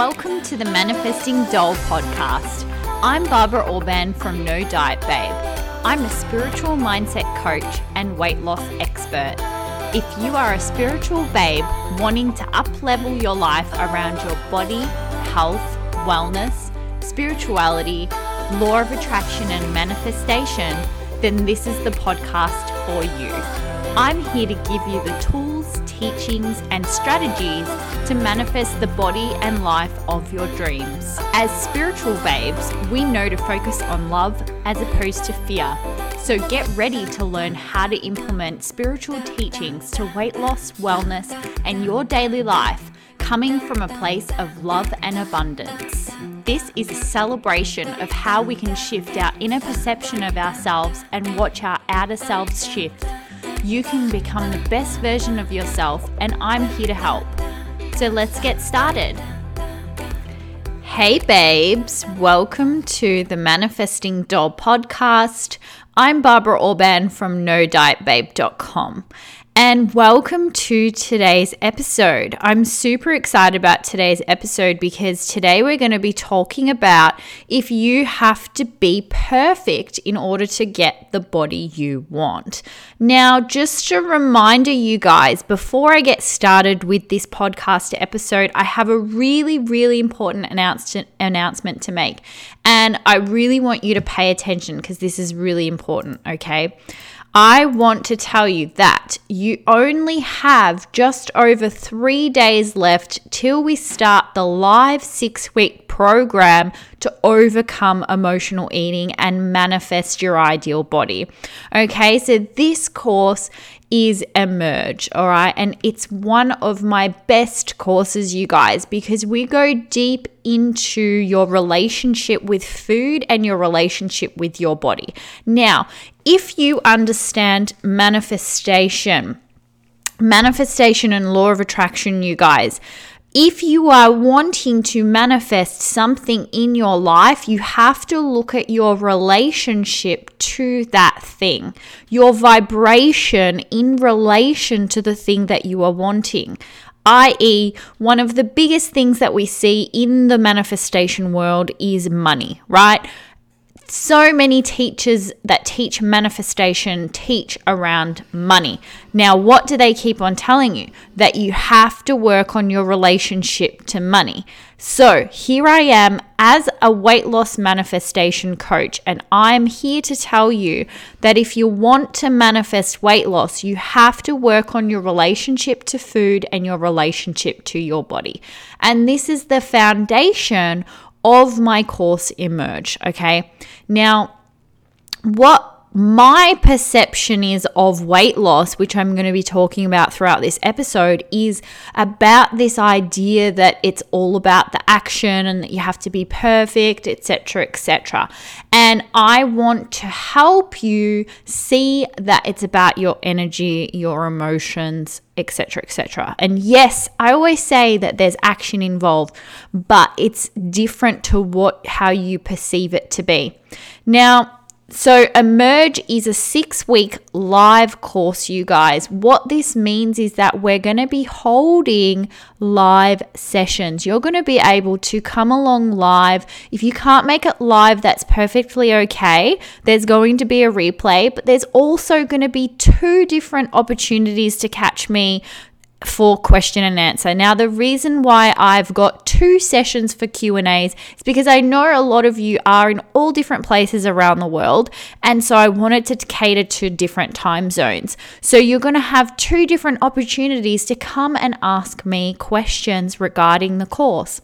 Welcome to the Manifesting Doll podcast. I'm Barbara Orban from No Diet Babe. I'm a spiritual mindset coach and weight loss expert. If you are a spiritual babe wanting to uplevel your life around your body, health, wellness, spirituality, law of attraction, and manifestation, then this is the podcast for you. I'm here to give you the tools, teachings, and strategies to manifest the body and life of your dreams. As spiritual babes, we know to focus on love as opposed to fear. So get ready to learn how to implement spiritual teachings to weight loss, wellness, and your daily life coming from a place of love and abundance. This is a celebration of how we can shift our inner perception of ourselves and watch our outer selves shift you can become the best version of yourself, and I'm here to help. So let's get started. Hey, babes, welcome to the Manifesting Doll podcast. I'm Barbara Orban from NoDietBabe.com and welcome to today's episode. I'm super excited about today's episode because today we're going to be talking about if you have to be perfect in order to get the body you want. Now, just a reminder, you guys, before I get started with this podcast episode, I have a really, really important announcement to make, and I really want you to pay attention because this is really important. Okay. I want to tell you that you only have just over three days left till we start the live six week program to overcome emotional eating and manifest your ideal body. Okay, so this course is Emerge, all right? And it's one of my best courses, you guys, because we go deep into your relationship with food and your relationship with your body. Now, if you understand manifestation, manifestation and law of attraction, you guys, if you are wanting to manifest something in your life, you have to look at your relationship to that thing, your vibration in relation to the thing that you are wanting. I.e., one of the biggest things that we see in the manifestation world is money, right? So many teachers that teach manifestation teach around money. Now, what do they keep on telling you? That you have to work on your relationship to money. So, here I am as a weight loss manifestation coach, and I'm here to tell you that if you want to manifest weight loss, you have to work on your relationship to food and your relationship to your body. And this is the foundation of my course emerge. Okay. Now, what my perception is of weight loss, which I'm going to be talking about throughout this episode, is about this idea that it's all about the action and that you have to be perfect, etc., etc. And I want to help you see that it's about your energy, your emotions, etc., etc. And yes, I always say that there's action involved, but it's different to what how you perceive it to be. Now, so, Emerge is a six week live course, you guys. What this means is that we're going to be holding live sessions. You're going to be able to come along live. If you can't make it live, that's perfectly okay. There's going to be a replay, but there's also going to be two different opportunities to catch me for question and answer. Now, the reason why I've got two sessions for Q&As is because I know a lot of you are in all different places around the world, and so I wanted to cater to different time zones. So you're going to have two different opportunities to come and ask me questions regarding the course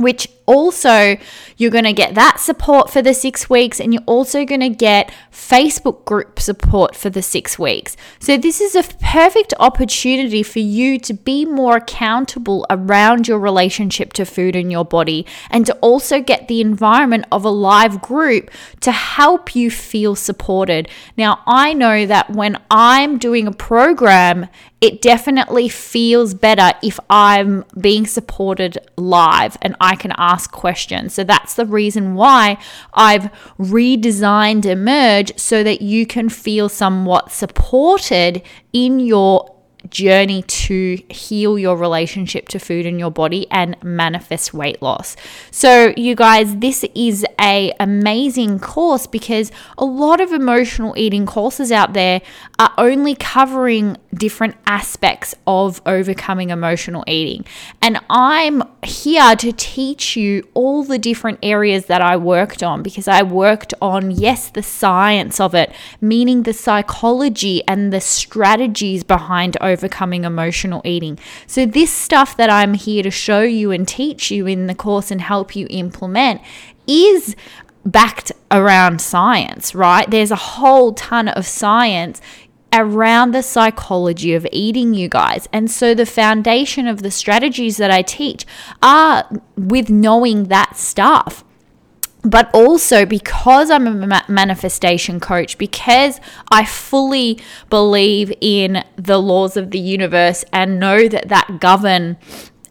which also you're going to get that support for the six weeks and you're also going to get Facebook group support for the six weeks. So, this is a perfect opportunity for you to be more accountable around your relationship to food and your body and to also get the environment of a live group to help you feel supported. Now, I know that when I'm doing a program, it definitely feels better if I'm being supported live and I can ask questions. So that's the reason why I've redesigned Emerge so that you can feel somewhat supported in your journey to heal your relationship to food in your body and manifest weight loss. So, you guys, this is a amazing course because a lot of emotional eating courses out there are only covering different aspects of overcoming emotional eating. And I'm here to teach you all the different areas that I worked on because I worked on, yes, the science of it, meaning the psychology and the strategies behind overcoming emotional eating. So, this stuff that I'm here to show you and teach you in the course and help you implement is backed around science, right? There's a whole ton of science around the psychology of eating, you guys. And so the foundation of the strategies that I teach are with knowing that stuff. But also because I'm a manifestation coach, because I fully believe in the laws of the universe and know that that govern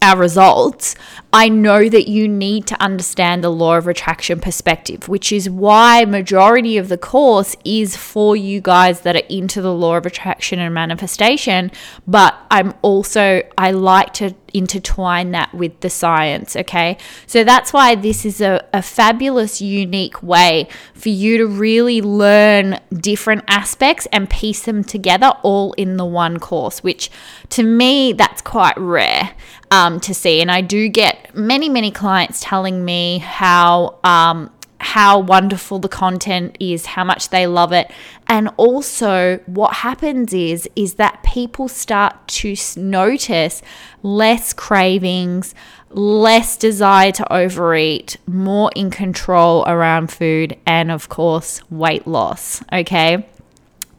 our results, I know that you need to understand the law of attraction perspective, which is why majority of the course is for you guys that are into the law of attraction and manifestation, but I'm also I like to intertwine that with the science, okay? So that's why this is a, a fabulous, unique way for you to really learn different aspects and piece them together all in the one course, which to me, that's quite rare um, to see. And I do get many, many clients telling me how um, how wonderful the content is, how much they love it. And also what happens is is that people start to notice less cravings, less desire to overeat, more in control around food and of course weight loss, okay?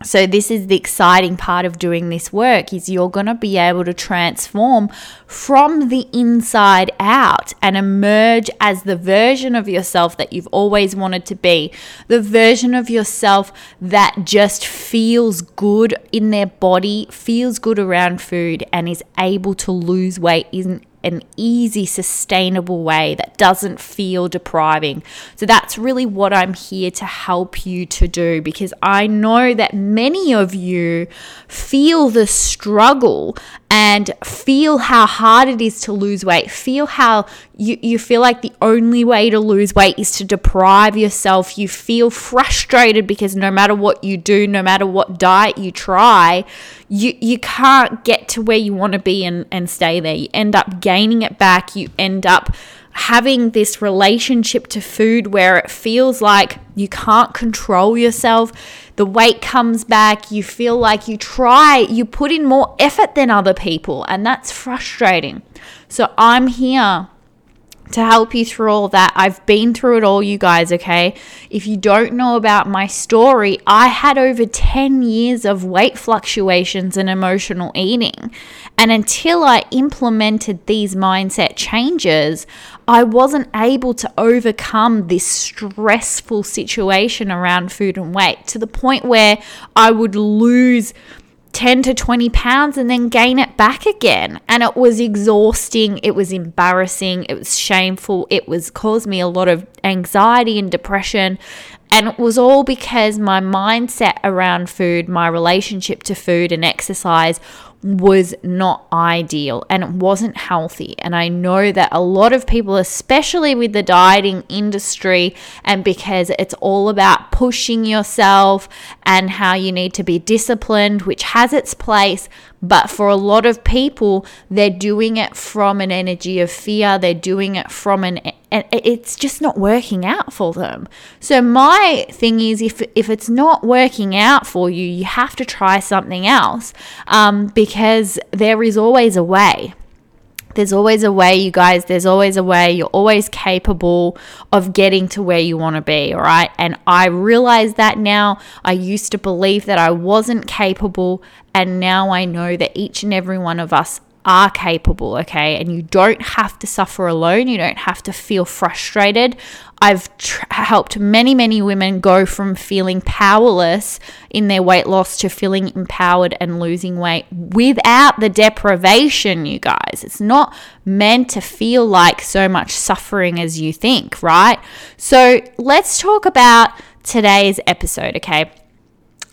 So this is the exciting part of doing this work is you're going to be able to transform from the inside out and emerge as the version of yourself that you've always wanted to be. The version of yourself that just feels good in their body, feels good around food and is able to lose weight in an easy, sustainable way that doesn't feel depriving. So that's really what I'm here to help you to do because I know that many of you feel the struggle and feel how hard it is to lose weight. Feel how you, you feel like the only way to lose weight is to deprive yourself. You feel frustrated because no matter what you do, no matter what diet you try, you, you can't get to where you want to be and, and stay there. You end up gaining it back. You end up having this relationship to food where it feels like you can't control yourself. The weight comes back. You feel like you try, you put in more effort than other people, and that's frustrating. So I'm here to help you through all that. I've been through it all, you guys, okay? If you don't know about my story, I had over 10 years of weight fluctuations and emotional eating. And until I implemented these mindset changes, I wasn't able to overcome this stressful situation around food and weight to the point where I would lose 10 to 20 pounds and then gain it back again. And it was exhausting. It was embarrassing. It was shameful. It was caused me a lot of anxiety and depression. And it was all because my mindset around food, my relationship to food and exercise was not ideal and it wasn't healthy. And I know that a lot of people, especially with the dieting industry, and because it's all about pushing yourself and how you need to be disciplined, which has its place, but for a lot of people, they're doing it from an energy of fear. They're doing it from an, and it's just not working out for them. So my thing is, if if it's not working out for you, you have to try something else, um, because there is always a way. There's always a way, you guys. There's always a way. You're always capable of getting to where you want to be, all right? And I realize that now. I used to believe that I wasn't capable, and now I know that each and every one of us are capable, okay? And you don't have to suffer alone. You don't have to feel frustrated. I've tr- helped many, many women go from feeling powerless in their weight loss to feeling empowered and losing weight without the deprivation, you guys. It's not meant to feel like so much suffering as you think, right? So let's talk about today's episode, okay?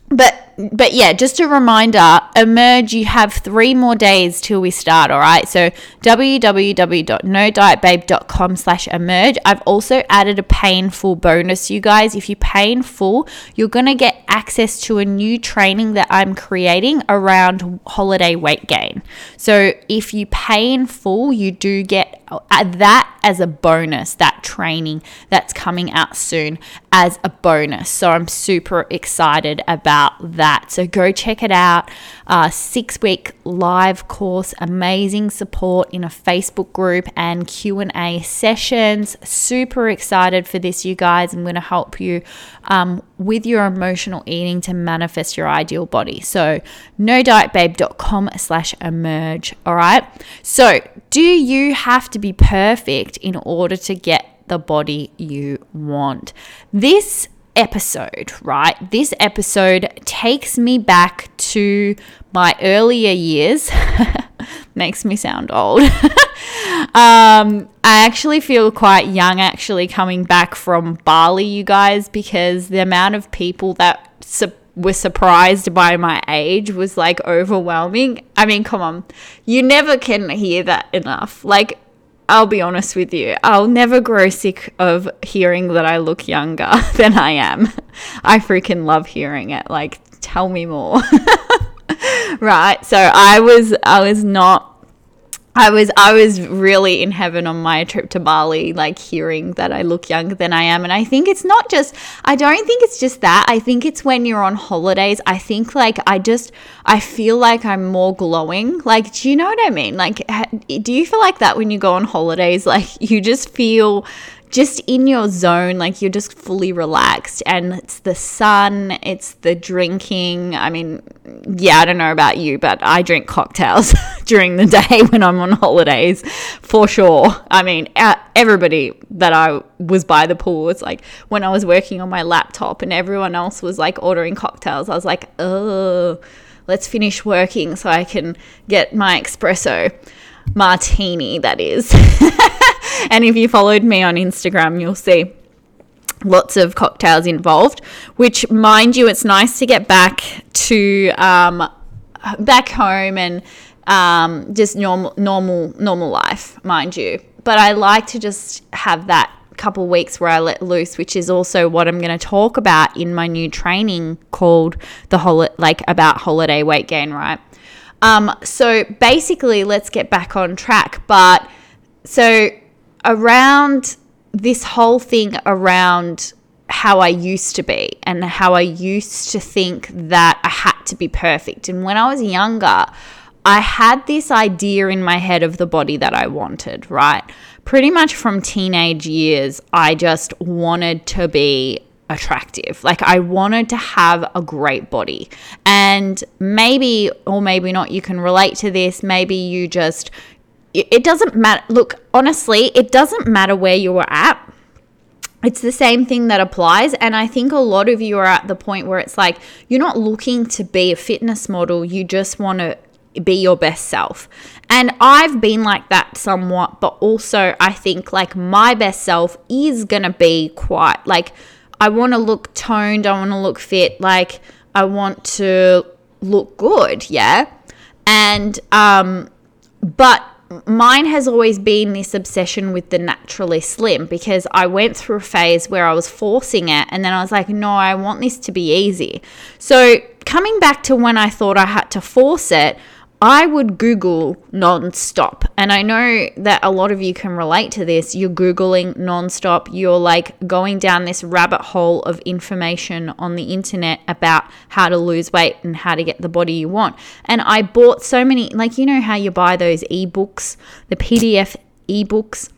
But but yeah, just a reminder emerge, you have three more days till we start, all right? So www.nodietbabe.com slash emerge. I've also added a painful bonus, you guys. If you pay in full, you're going to get access to a new training that I'm creating around holiday weight gain. So if you pay in full, you do get uh, that as a bonus, that training that's coming out soon as a bonus. So I'm super excited about that. So go check it out. Uh, six week live course, amazing support in a Facebook group and Q and A sessions. Super excited for this, you guys. I'm going to help you um, with your emotional eating to manifest your ideal body. So nodietbabe.com slash emerge. All right. So do you have to be perfect in order to get the body you want? This episode, right? This episode takes me back to my earlier years. Makes me sound old. um, I actually feel quite young actually coming back from Bali, you guys, because the amount of people that su- were surprised by my age was like overwhelming. I mean, come on. You never can hear that enough. Like, I'll be honest with you, I'll never grow sick of hearing that I look younger than I am. I freaking love hearing it. Like, tell me more. right? So I was I was not I was I was really in heaven on my trip to Bali, like hearing that I look younger than I am. And I think it's not just I don't think it's just that. I think it's when you're on holidays. I think like I just I feel like I'm more glowing. Like, do you know what I mean? Like, do you feel like that when you go on holidays? Like, you just feel just in your zone, like you're just fully relaxed, and it's the sun, it's the drinking. I mean, yeah, I don't know about you, but I drink cocktails during the day when I'm on holidays for sure. I mean, everybody that I was by the pool was like, when I was working on my laptop and everyone else was like ordering cocktails, I was like, oh, let's finish working so I can get my espresso martini, that is. and if you followed me on Instagram, you'll see lots of cocktails involved. Which, mind you, it's nice to get back to um, back home and um, just normal, normal, normal life, mind you. But I like to just have that couple weeks where I let loose, which is also what I'm going to talk about in my new training called the hol- like about holiday weight gain, right? Um, so basically, let's get back on track. But so around this whole thing around how I used to be and how I used to think that I had to be perfect. And when I was younger, I had this idea in my head of the body that I wanted, right? Pretty much from teenage years, I just wanted to be attractive. Like I wanted to have a great body. And maybe or maybe not you can relate to this. Maybe you just it doesn't matter. Look, honestly, it doesn't matter where you are at. It's the same thing that applies. And I think a lot of you are at the point where it's like you're not looking to be a fitness model, you just want to be your best self. And I've been like that somewhat, but also I think like my best self is going to be quite like I want to look toned, I want to look fit, like I want to look good, yeah? And um but mine has always been this obsession with the naturally slim because I went through a phase where I was forcing it and then I was like, no, I want this to be easy. So, coming back to when I thought I had to force it, I would Google non-stop. And I know that a lot of you can relate to this. You're Googling non-stop. You're like going down this rabbit hole of information on the internet about how to lose weight and how to get the body you want. And I bought so many, like, you know how you buy those ebooks, the PDF ebooks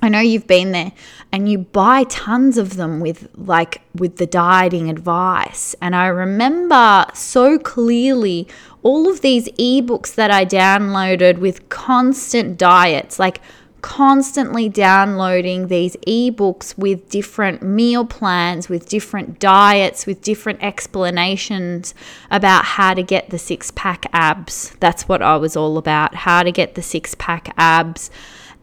I know you've been there and you buy tons of them with like with the dieting advice. And I remember so clearly all of these ebooks that I downloaded with constant diets, like constantly downloading these ebooks with different meal plans, with different diets, with different explanations about how to get the six pack abs. That's what I was all about, how to get the six pack abs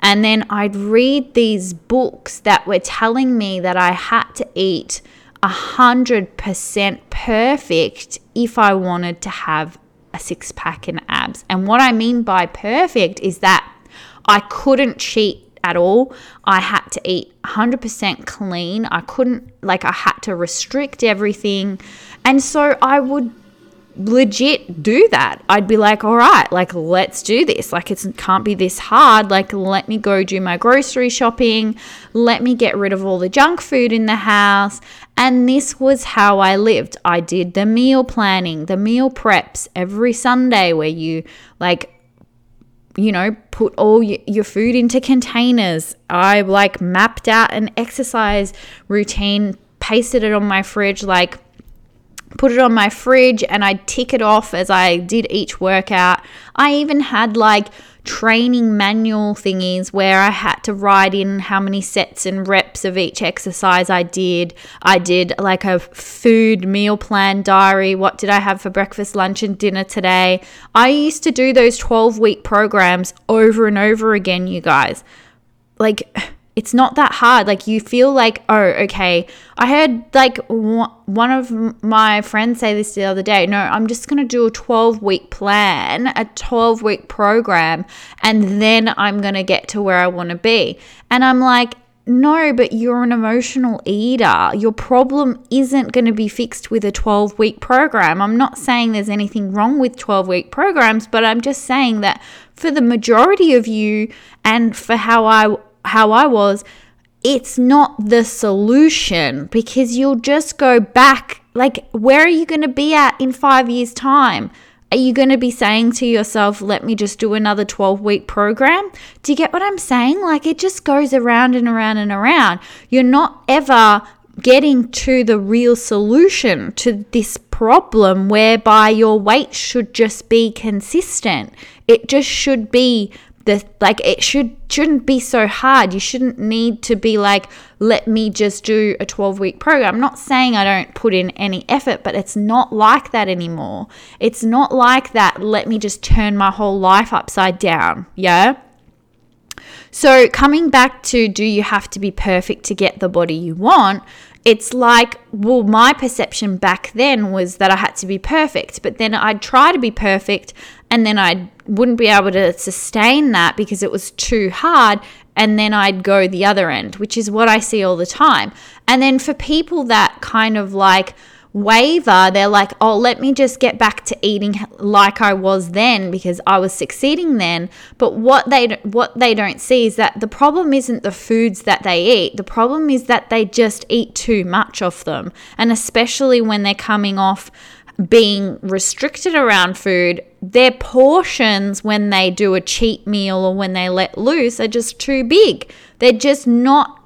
and then I'd read these books that were telling me that I had to eat 100% perfect if I wanted to have a six pack and abs. And what I mean by perfect is that I couldn't cheat at all. I had to eat 100% clean. I couldn't, like, I had to restrict everything. And so I would legit do that. I'd be like, all right, like, let's do this. Like, it can't be this hard. Like, let me go do my grocery shopping. Let me get rid of all the junk food in the house. And this was how I lived. I did the meal planning, the meal preps every Sunday where you, like, you know, put all your food into containers. I like mapped out an exercise routine, pasted it on my fridge, like put it on my fridge and I'd tick it off as I did each workout. I even had like training manual thingies where I had to write in how many sets and reps of each exercise I did. I did like a food meal plan diary. What did I have for breakfast, lunch, and dinner today? I used to do those 12 week programs over and over again, you guys. Like, it's not that hard. Like you feel like, oh, okay. I heard like one of my friends say this the other day. No, I'm just going to do a 12 week plan, a 12 week program, and then I'm going to get to where I want to be. And I'm like, no, but you're an emotional eater. Your problem isn't going to be fixed with a 12 week program. I'm not saying there's anything wrong with 12 week programs, but I'm just saying that for the majority of you and for how I how I was, it's not the solution because you'll just go back. Like, where are you going to be at in five years' time? Are you going to be saying to yourself, let me just do another 12 week program? Do you get what I'm saying? Like, it just goes around and around and around. You're not ever getting to the real solution to this problem whereby your weight should just be consistent. It just should be the like it should shouldn't be so hard. You shouldn't need to be like let me just do a 12 week program. I'm not saying i don't put in any effort but it's not like that anymore. It's not like that let me just turn my whole life upside down yeah? So coming back to do you have to be perfect to get the body you want? It's like, well, my perception back then was that I had to be perfect, but then I'd try to be perfect and then I wouldn't be able to sustain that because it was too hard. And then I'd go the other end, which is what I see all the time. And then for people that kind of like, waver, they're like, oh, let me just get back to eating like I was then because I was succeeding then. But what they what they don't see is that the problem isn't the foods that they eat. The problem is that they just eat too much of them, and especially when they're coming off being restricted around food, their portions when they do a cheat meal or when they let loose are just too big. They're just not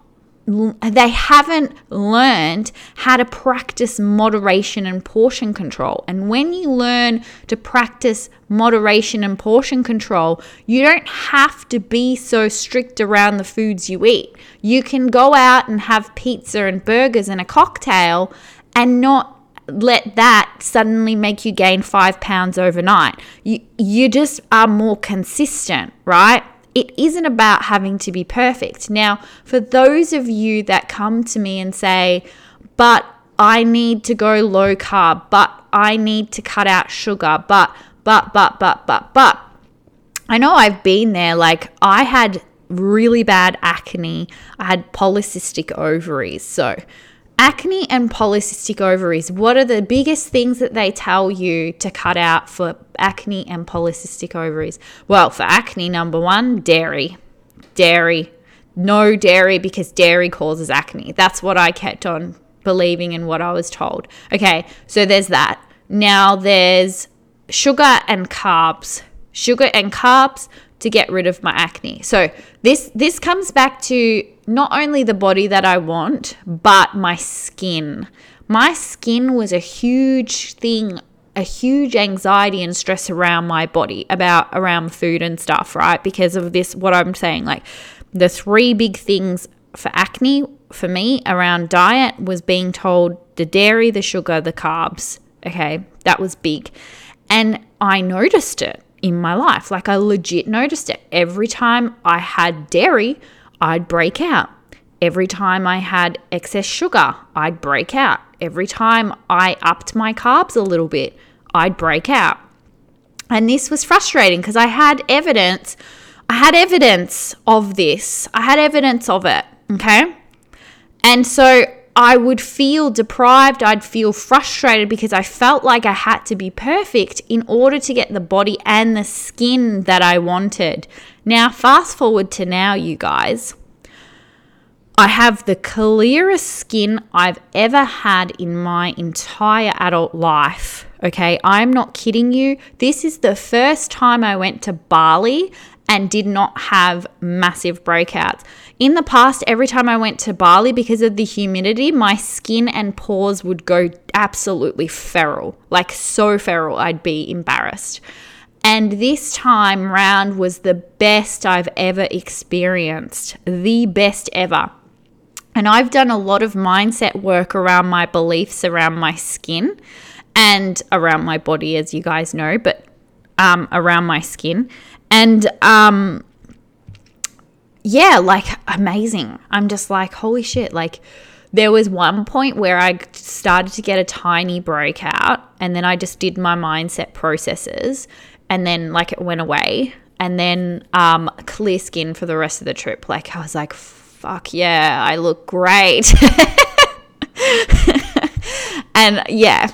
they haven't learned how to practice moderation and portion control. And when you learn to practice moderation and portion control, you don't have to be so strict around the foods you eat. You can go out and have pizza and burgers and a cocktail and not let that suddenly make you gain five pounds overnight. You, you just are more consistent, right? it isn't about having to be perfect. Now, for those of you that come to me and say, but I need to go low carb, but I need to cut out sugar, but, but, but, but, but, but, I know I've been there. Like, I had really bad acne, I had polycystic ovaries. So, acne and polycystic ovaries, what are the biggest things that they tell you to cut out for acne and polycystic ovaries? Well, for acne, number one, dairy. Dairy. No dairy because dairy causes acne. That's what I kept on believing and what I was told. Okay, so there's that. Now there's sugar and carbs. Sugar and carbs to get rid of my acne. So this this comes back to not only the body that I want, but my skin. My skin was a huge thing, a huge anxiety and stress around my body about around food and stuff, right? Because of this, what I'm saying, like the three big things for acne for me around diet was being told the dairy, the sugar, the carbs. Okay, that was big. And I noticed it in my life. Like I legit noticed it. Every time I had dairy, I'd break out. every time I had excess sugar, I'd break out. Every time I upped my carbs a little bit, I'd break out. And this was frustrating because I had evidence. I had evidence of this. I had evidence of it. Okay. And so I would feel deprived. I'd feel frustrated because I felt like I had to be perfect in order to get the body and the skin that I wanted. Now, fast forward to now, you guys. I have the clearest skin I've ever had in my entire adult life. Okay, I'm not kidding you. This is the first time I went to Bali and did not have massive breakouts. In the past, every time I went to Bali, because of the humidity, my skin and pores would go absolutely feral like so feral, I'd be embarrassed. And this time round was the best I've ever experienced, the best ever. And I've done a lot of mindset work around my beliefs around my skin and around my body, as you guys know, but um, around my skin. And um, yeah, like amazing. I'm just like, holy shit. Like, there was one point where I started to get a tiny breakout, and then I just did my mindset processes, and then like it went away. And then um, clear skin for the rest of the trip. Like, I was like, fuck yeah, I look great. and yeah.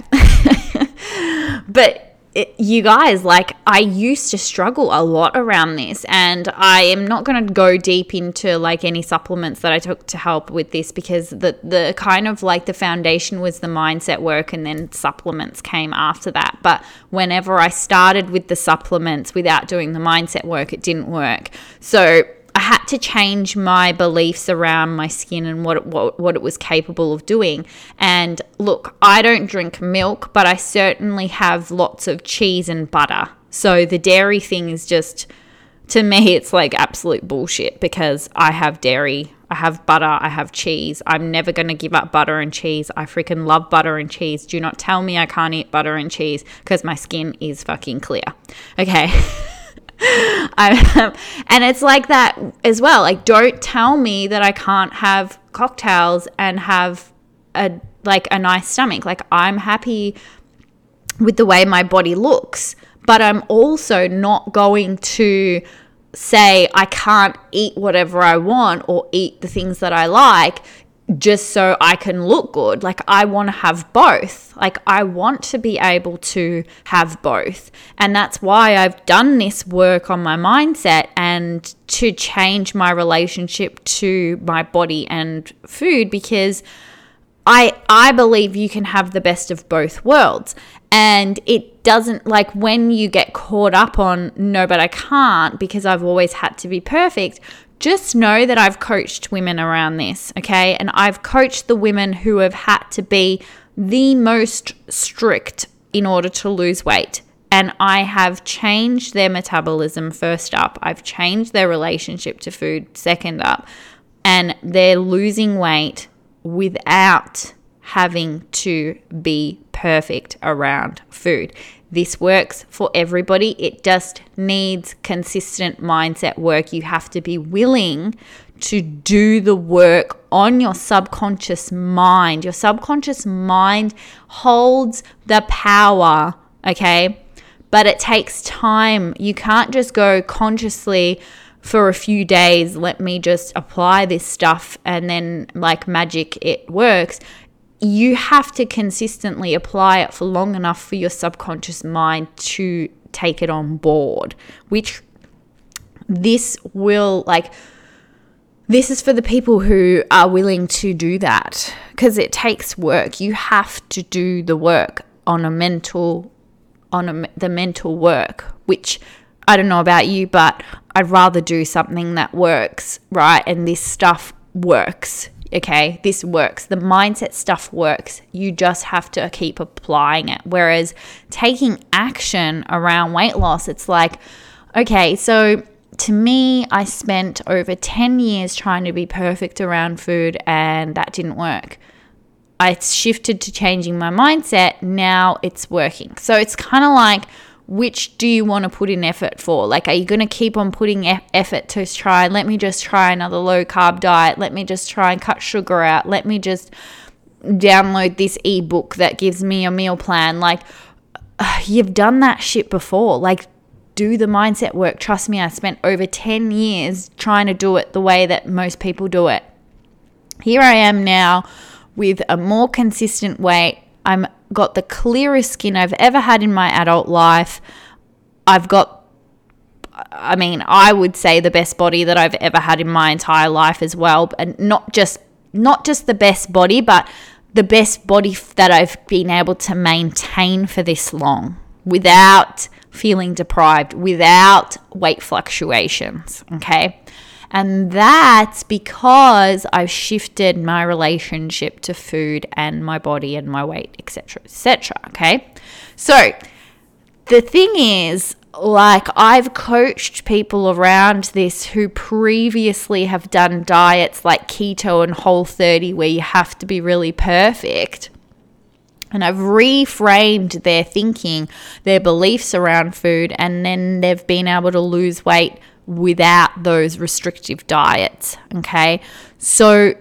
but it, you guys, like, I used to struggle a lot around this, and I am not going to go deep into like any supplements that I took to help with this because the the kind of like the foundation was the mindset work, and then supplements came after that. But whenever I started with the supplements without doing the mindset work, it didn't work. So had to change my beliefs around my skin and what it, what, what it was capable of doing. And look, I don't drink milk, but I certainly have lots of cheese and butter. So the dairy thing is just, to me, it's like absolute bullshit because I have dairy, I have butter, I have cheese. I'm never going to give up butter and cheese. I freaking love butter and cheese. Do not tell me I can't eat butter and cheese because my skin is fucking clear. Okay. and it's like that as well. Like, don't tell me that I can't have cocktails and have a like a nice stomach. Like, I'm happy with the way my body looks, but I'm also not going to say I can't eat whatever I want or eat the things that I like just so I can look good. Like, I want to have both. Like, I want to be able to have both. And that's why I've done this work on my mindset and to change my relationship to my body and food because I, I believe you can have the best of both worlds. And it doesn't like when you get caught up on no, but I can't because I've always had to be perfect just know that I've coached women around this, okay? And I've coached the women who have had to be the most strict in order to lose weight. And I have changed their metabolism first up. I've changed their relationship to food second up. And they're losing weight without having to be perfect around food. This works for everybody. It just needs consistent mindset work. You have to be willing to do the work on your subconscious mind. Your subconscious mind holds the power, okay? But it takes time. You can't just go consciously for a few days, let me just apply this stuff and then, like magic, it works you have to consistently apply it for long enough for your subconscious mind to take it on board, which this will like this is for the people who are willing to do that because it takes work. You have to do the work on a mental on a, the mental work, which I don't know about you, but I'd rather do something that works, right? And this stuff works okay, this works. The mindset stuff works. You just have to keep applying it. Whereas taking action around weight loss, it's like, okay, so to me, I spent over 10 years trying to be perfect around food and that didn't work. I shifted to changing my mindset. Now it's working. So it's kind of like which do you want to put in effort for? Like, are you going to keep on putting e- effort to try, let me just try another low carb diet? Let me just try and cut sugar out. Let me just download this ebook that gives me a meal plan. Like, you've done that shit before. Like, do the mindset work. Trust me, I spent over 10 years trying to do it the way that most people do it. Here I am now with a more consistent weight. I'm got the clearest skin I've ever had in my adult life. I've got I mean, I would say the best body that I've ever had in my entire life as well, and not just not just the best body, but the best body that I've been able to maintain for this long without feeling deprived, without weight fluctuations. Okay. And that's because I've shifted my relationship to food and my body and my weight, etc., etc. Okay. So the thing is, like I've coached people around this who previously have done diets like keto and Whole30 where you have to be really perfect. And I've reframed their thinking, their beliefs around food, and then they've been able to lose weight without those restrictive diets. Okay. So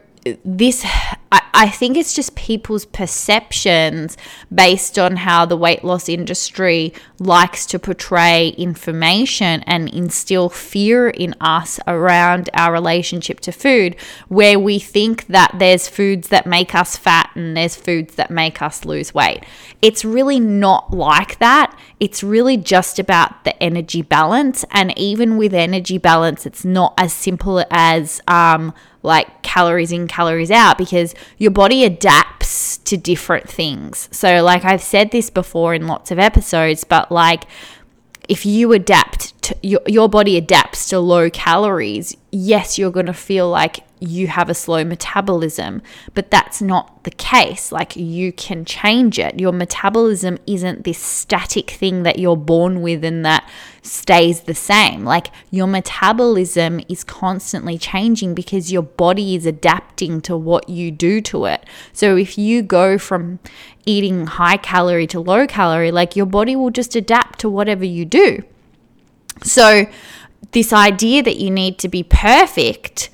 this I, I think it's just people's perceptions based on how the weight loss industry likes to portray information and instill fear in us around our relationship to food where we think that there's foods that make us fat and there's foods that make us lose weight it's really not like that it's really just about the energy balance and even with energy balance it's not as simple as um like calories in, calories out, because your body adapts to different things. So, like I've said this before in lots of episodes, but like if you adapt to your, your body adapts to low calories, yes, you're going to feel like you have a slow metabolism, but that's not the case. Like you can change it. Your metabolism isn't this static thing that you're born with and that stays the same. Like your metabolism is constantly changing because your body is adapting to what you do to it. So if you go from eating high calorie to low calorie, like your body will just adapt to whatever you do. So, this idea that you need to be perfect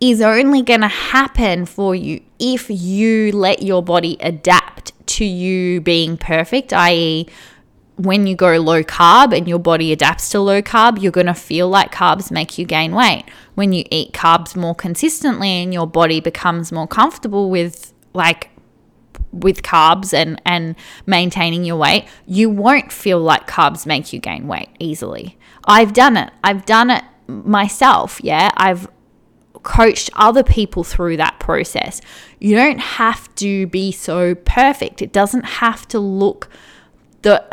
is only going to happen for you if you let your body adapt to you being perfect, i.e., when you go low carb and your body adapts to low carb, you're going to feel like carbs make you gain weight. When you eat carbs more consistently and your body becomes more comfortable with like with carbs and and maintaining your weight, you won't feel like carbs make you gain weight easily. I've done it. I've done it myself, yeah. I've coached other people through that process. You don't have to be so perfect. It doesn't have to look the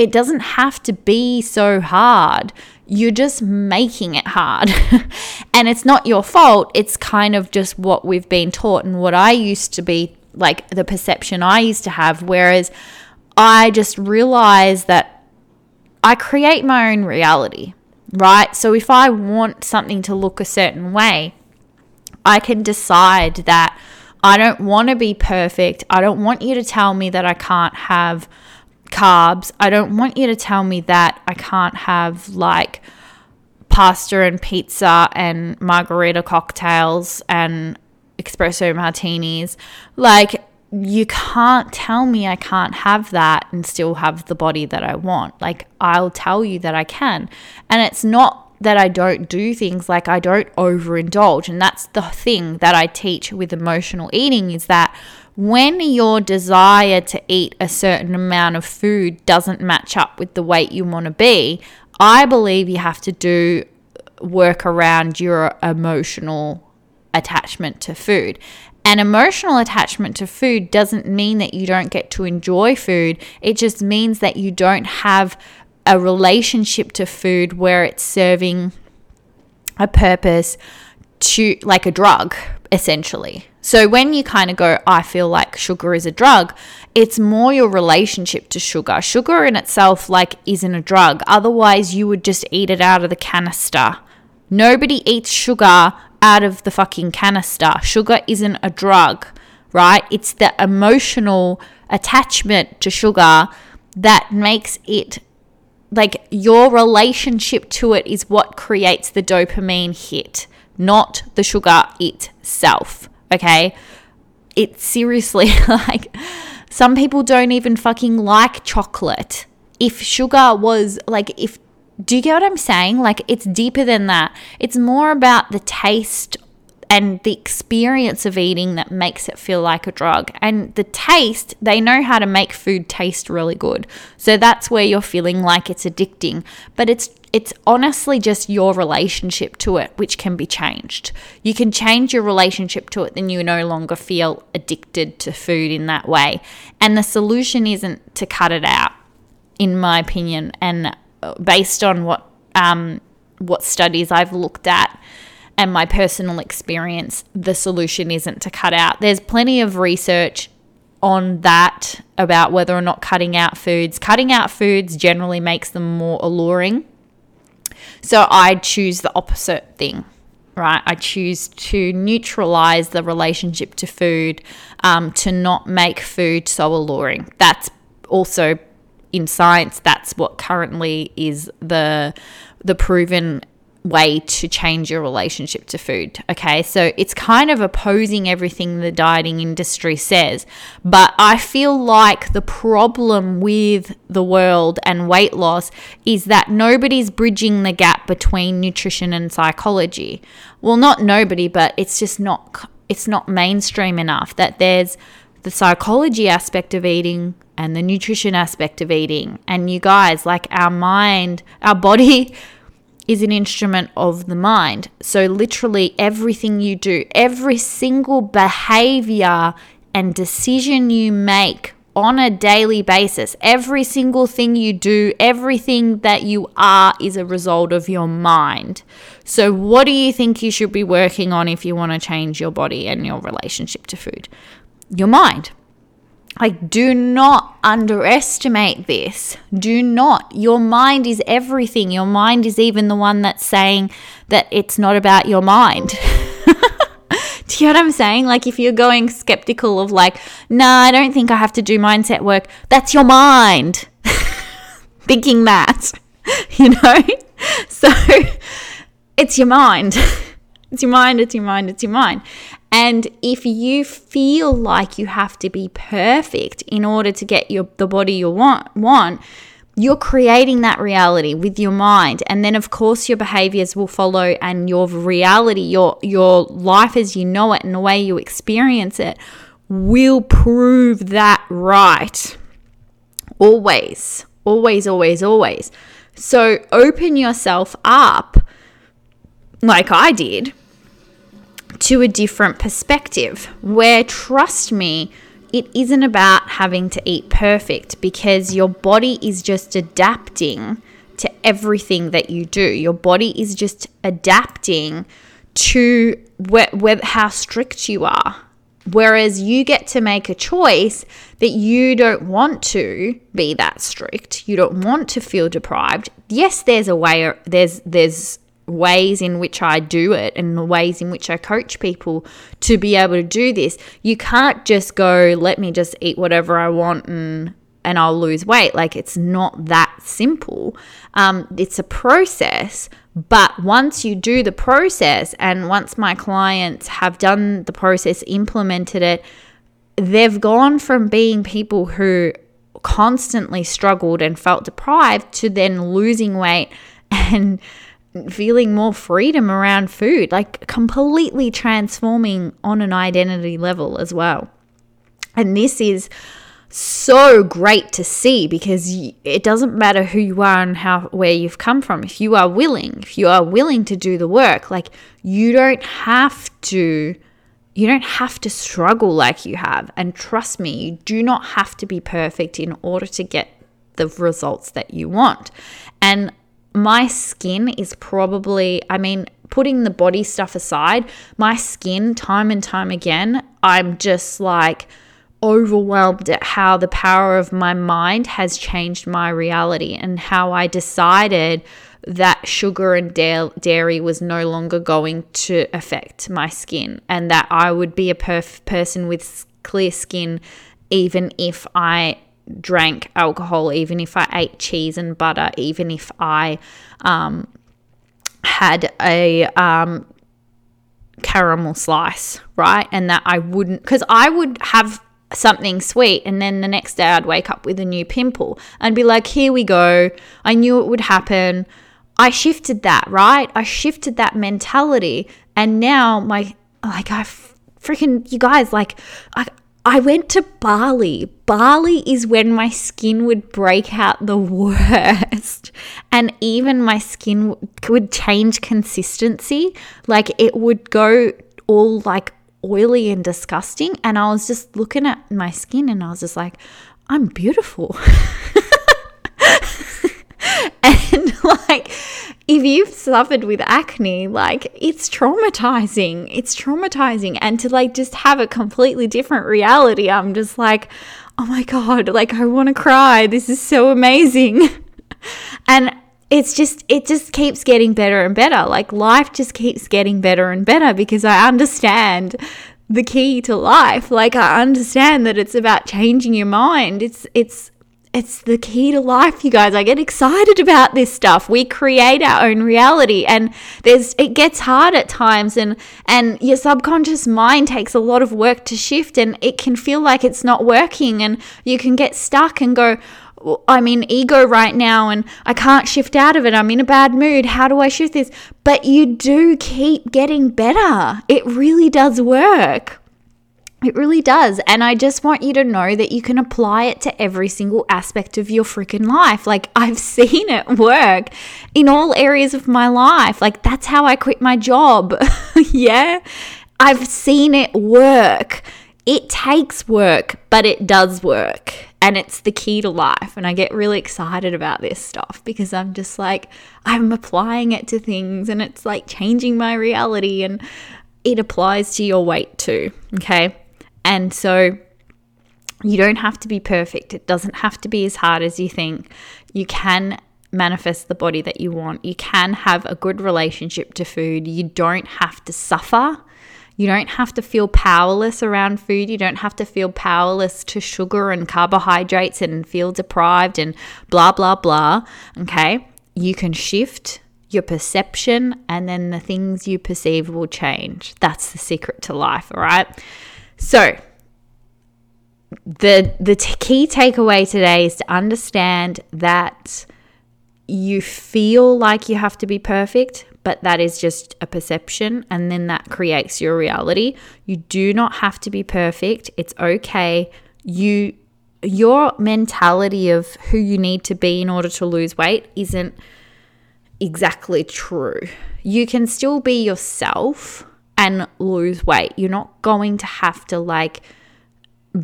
it doesn't have to be so hard. You're just making it hard. and it's not your fault. It's kind of just what we've been taught and what I used to be like the perception I used to have whereas I just realized that I create my own reality, right? So if I want something to look a certain way, I can decide that I don't want to be perfect. I don't want you to tell me that I can't have carbs. I don't want you to tell me that I can't have like pasta and pizza and margarita cocktails and espresso martinis. Like, you can't tell me I can't have that and still have the body that I want. Like, I'll tell you that I can. And it's not that I don't do things like I don't overindulge. And that's the thing that I teach with emotional eating is that when your desire to eat a certain amount of food doesn't match up with the weight you want to be, I believe you have to do uh, work around your emotional attachment to food. An emotional attachment to food doesn't mean that you don't get to enjoy food. It just means that you don't have a relationship to food where it's serving a purpose to like a drug essentially. So when you kind of go I feel like sugar is a drug, it's more your relationship to sugar. Sugar in itself like isn't a drug. Otherwise you would just eat it out of the canister. Nobody eats sugar out of the fucking canister. Sugar isn't a drug, right? It's the emotional attachment to sugar that makes it like your relationship to it is what creates the dopamine hit, not the sugar itself. Okay. It's seriously like some people don't even fucking like chocolate. If sugar was like, if, do you get what I'm saying? Like, it's deeper than that. It's more about the taste and the experience of eating that makes it feel like a drug. And the taste, they know how to make food taste really good. So that's where you're feeling like it's addicting. But it's it's honestly just your relationship to it which can be changed. You can change your relationship to it, then you no longer feel addicted to food in that way. And the solution isn't to cut it out, in my opinion, and uh, based on what um, what studies I've looked at and my personal experience, the solution isn't to cut out. There's plenty of research on that about whether or not cutting out foods. Cutting out foods generally makes them more alluring. So I choose the opposite thing, right? I choose to neutralize the relationship to food, um, to not make food so alluring. That's also in science. That's what currently is the the proven way to change your relationship to food. Okay, so it's kind of opposing everything the dieting industry says. But I feel like the problem with the world and weight loss is that nobody's bridging the gap between nutrition and psychology. Well, not nobody, but it's just not it's not mainstream enough that there's the psychology aspect of eating and the nutrition aspect of eating. And you guys, like our mind, our body is an instrument of the mind. So, literally, everything you do, every single behavior and decision you make on a daily basis, every single thing you do, everything that you are is a result of your mind. So, what do you think you should be working on if you want to change your body and your relationship to food? Your mind. Like, do not underestimate this. Do not. Your mind is everything. Your mind is even the one that's saying that it's not about your mind. do you know what I'm saying? Like, if you're going skeptical of, like, nah, I don't think I have to do mindset work, that's your mind thinking that, you know? So, it's your mind. It's your mind, it's your mind, it's your mind. And if you feel like you have to be perfect in order to get your the body you want want, you're creating that reality with your mind. And then of course your behaviors will follow and your reality your your life as you know it and the way you experience it will prove that right. Always always always always. So open yourself up like I did to a different perspective where, trust me, it isn't about having to eat perfect because your body is just adapting to everything that you do. Your body is just adapting to how strict you are. Whereas you get to make a choice that you don't want to be that strict. You don't want to feel deprived. Yes, there's a way there's there's ways in which I do it and the ways in which I coach people to be able to do this. You can't just go, let me just eat whatever I want and and I'll lose weight. Like it's not that simple. Um, it's a process, but once you do the process, and once my clients have done the process, implemented it, they've gone from being people who constantly struggled and felt deprived to then losing weight and feeling more freedom around food, like completely transforming on an identity level as well. And this is so great to see because it doesn't matter who you are and how where you've come from. If you are willing, if you are willing to do the work, like you don't have to you don't have to struggle like you have. And trust me, you do not have to be perfect in order to get the results that you want. And my skin is probably, I mean, putting the body stuff aside, my skin, time and time again, I'm just like overwhelmed at how the power of my mind has changed my reality and how I decided that sugar and dairy was no longer going to affect my skin and that I would be a perf- person with clear skin even if I drank alcohol, even if I ate cheese and butter, even if I um, had a um, caramel slice, right? And that I wouldn't, because I would have something sweet and then the next day I'd wake up with a new pimple and be like, here we go. I knew it would happen. I shifted that, right? I shifted that mentality. And now my, like, I freaking, you guys, like, I, I went to Bali. Bali is when my skin would break out the worst. And even my skin would change consistency. Like it would go all like oily and disgusting. And I was just looking at my skin and I was just like, I'm beautiful. and like, if you've suffered with acne, like it's traumatizing. It's traumatizing. And to like just have a completely different reality, I'm just like, oh my God, like I want to cry. This is so amazing. and it's just, it just keeps getting better and better. Like life just keeps getting better and better because I understand the key to life. Like I understand that it's about changing your mind. It's, it's, it's the key to life you guys i get excited about this stuff we create our own reality and there's it gets hard at times and and your subconscious mind takes a lot of work to shift and it can feel like it's not working and you can get stuck and go I'm in ego right now and I can't shift out of it. I'm in a bad mood. How do I shift this? But you do keep getting better. It really does work. It really does. And I just want you to know that you can apply it to every single aspect of your freaking life. Like, I've seen it work in all areas of my life. Like, that's how I quit my job. yeah. I've seen it work. It takes work, but it does work. And it's the key to life. And I get really excited about this stuff because I'm just like, I'm applying it to things and it's like changing my reality. And it applies to your weight too. Okay. And so you don't have to be perfect. It doesn't have to be as hard as you think. You can manifest the body that you want. You can have a good relationship to food. You don't have to suffer. You don't have to feel powerless around food. You don't have to feel powerless to sugar and carbohydrates and feel deprived and blah, blah, blah. Okay. You can shift your perception and then the things you perceive will change. That's the secret to life. All right. So, the the t- key takeaway today is to understand that you feel like you have to be perfect, but that is just a perception and then that creates your reality. You do not have to be perfect. It's okay. You your mentality of who you need to be in order to lose weight isn't exactly true. You can still be yourself and lose weight. You're not going to have to like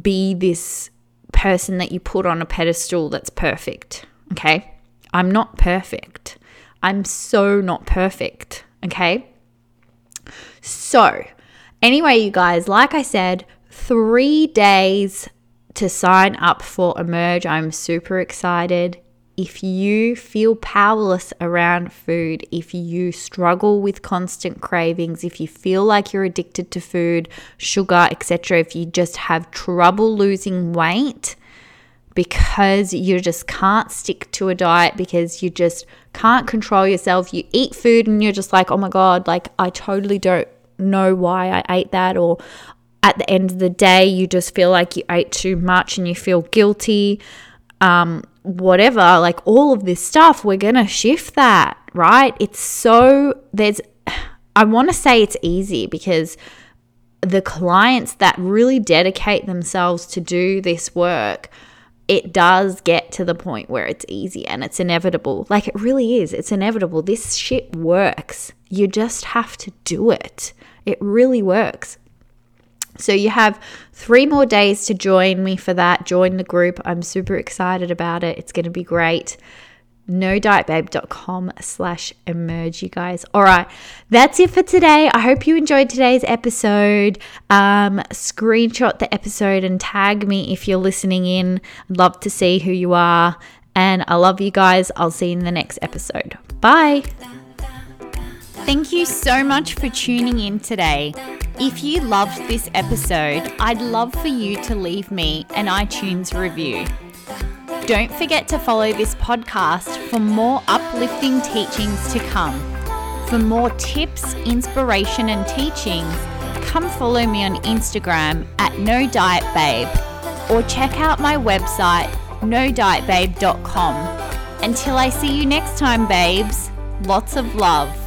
be this person that you put on a pedestal that's perfect. Okay. I'm not perfect. I'm so not perfect. Okay. So, anyway, you guys, like I said, three days to sign up for Emerge. I'm super excited if you feel powerless around food, if you struggle with constant cravings, if you feel like you're addicted to food, sugar, etc., if you just have trouble losing weight because you just can't stick to a diet because you just can't control yourself, you eat food and you're just like, "Oh my god, like I totally don't know why I ate that or at the end of the day you just feel like you ate too much and you feel guilty." Um, whatever, like all of this stuff, we're going to shift that, right? It's so, there's, I want to say it's easy because the clients that really dedicate themselves to do this work, it does get to the point where it's easy and it's inevitable. Like it really is. It's inevitable. This shit works. You just have to do it. It really works. So you have three more days to join me for that. Join the group. I'm super excited about it. It's going to be great. NoDietBabe.com slash emerge, you guys. All right, that's it for today. I hope you enjoyed today's episode. Um, screenshot the episode and tag me if you're listening in. I'd love to see who you are. And I love you guys. I'll see you in the next episode. Bye. Thank you so much for tuning in today. If you loved this episode, I'd love for you to leave me an iTunes review. Don't forget to follow this podcast for more uplifting teachings to come. For more tips, inspiration, and teachings, come follow me on Instagram at No Diet Babe or check out my website nodietbabe.com. Until I see you next time, babes, lots of love.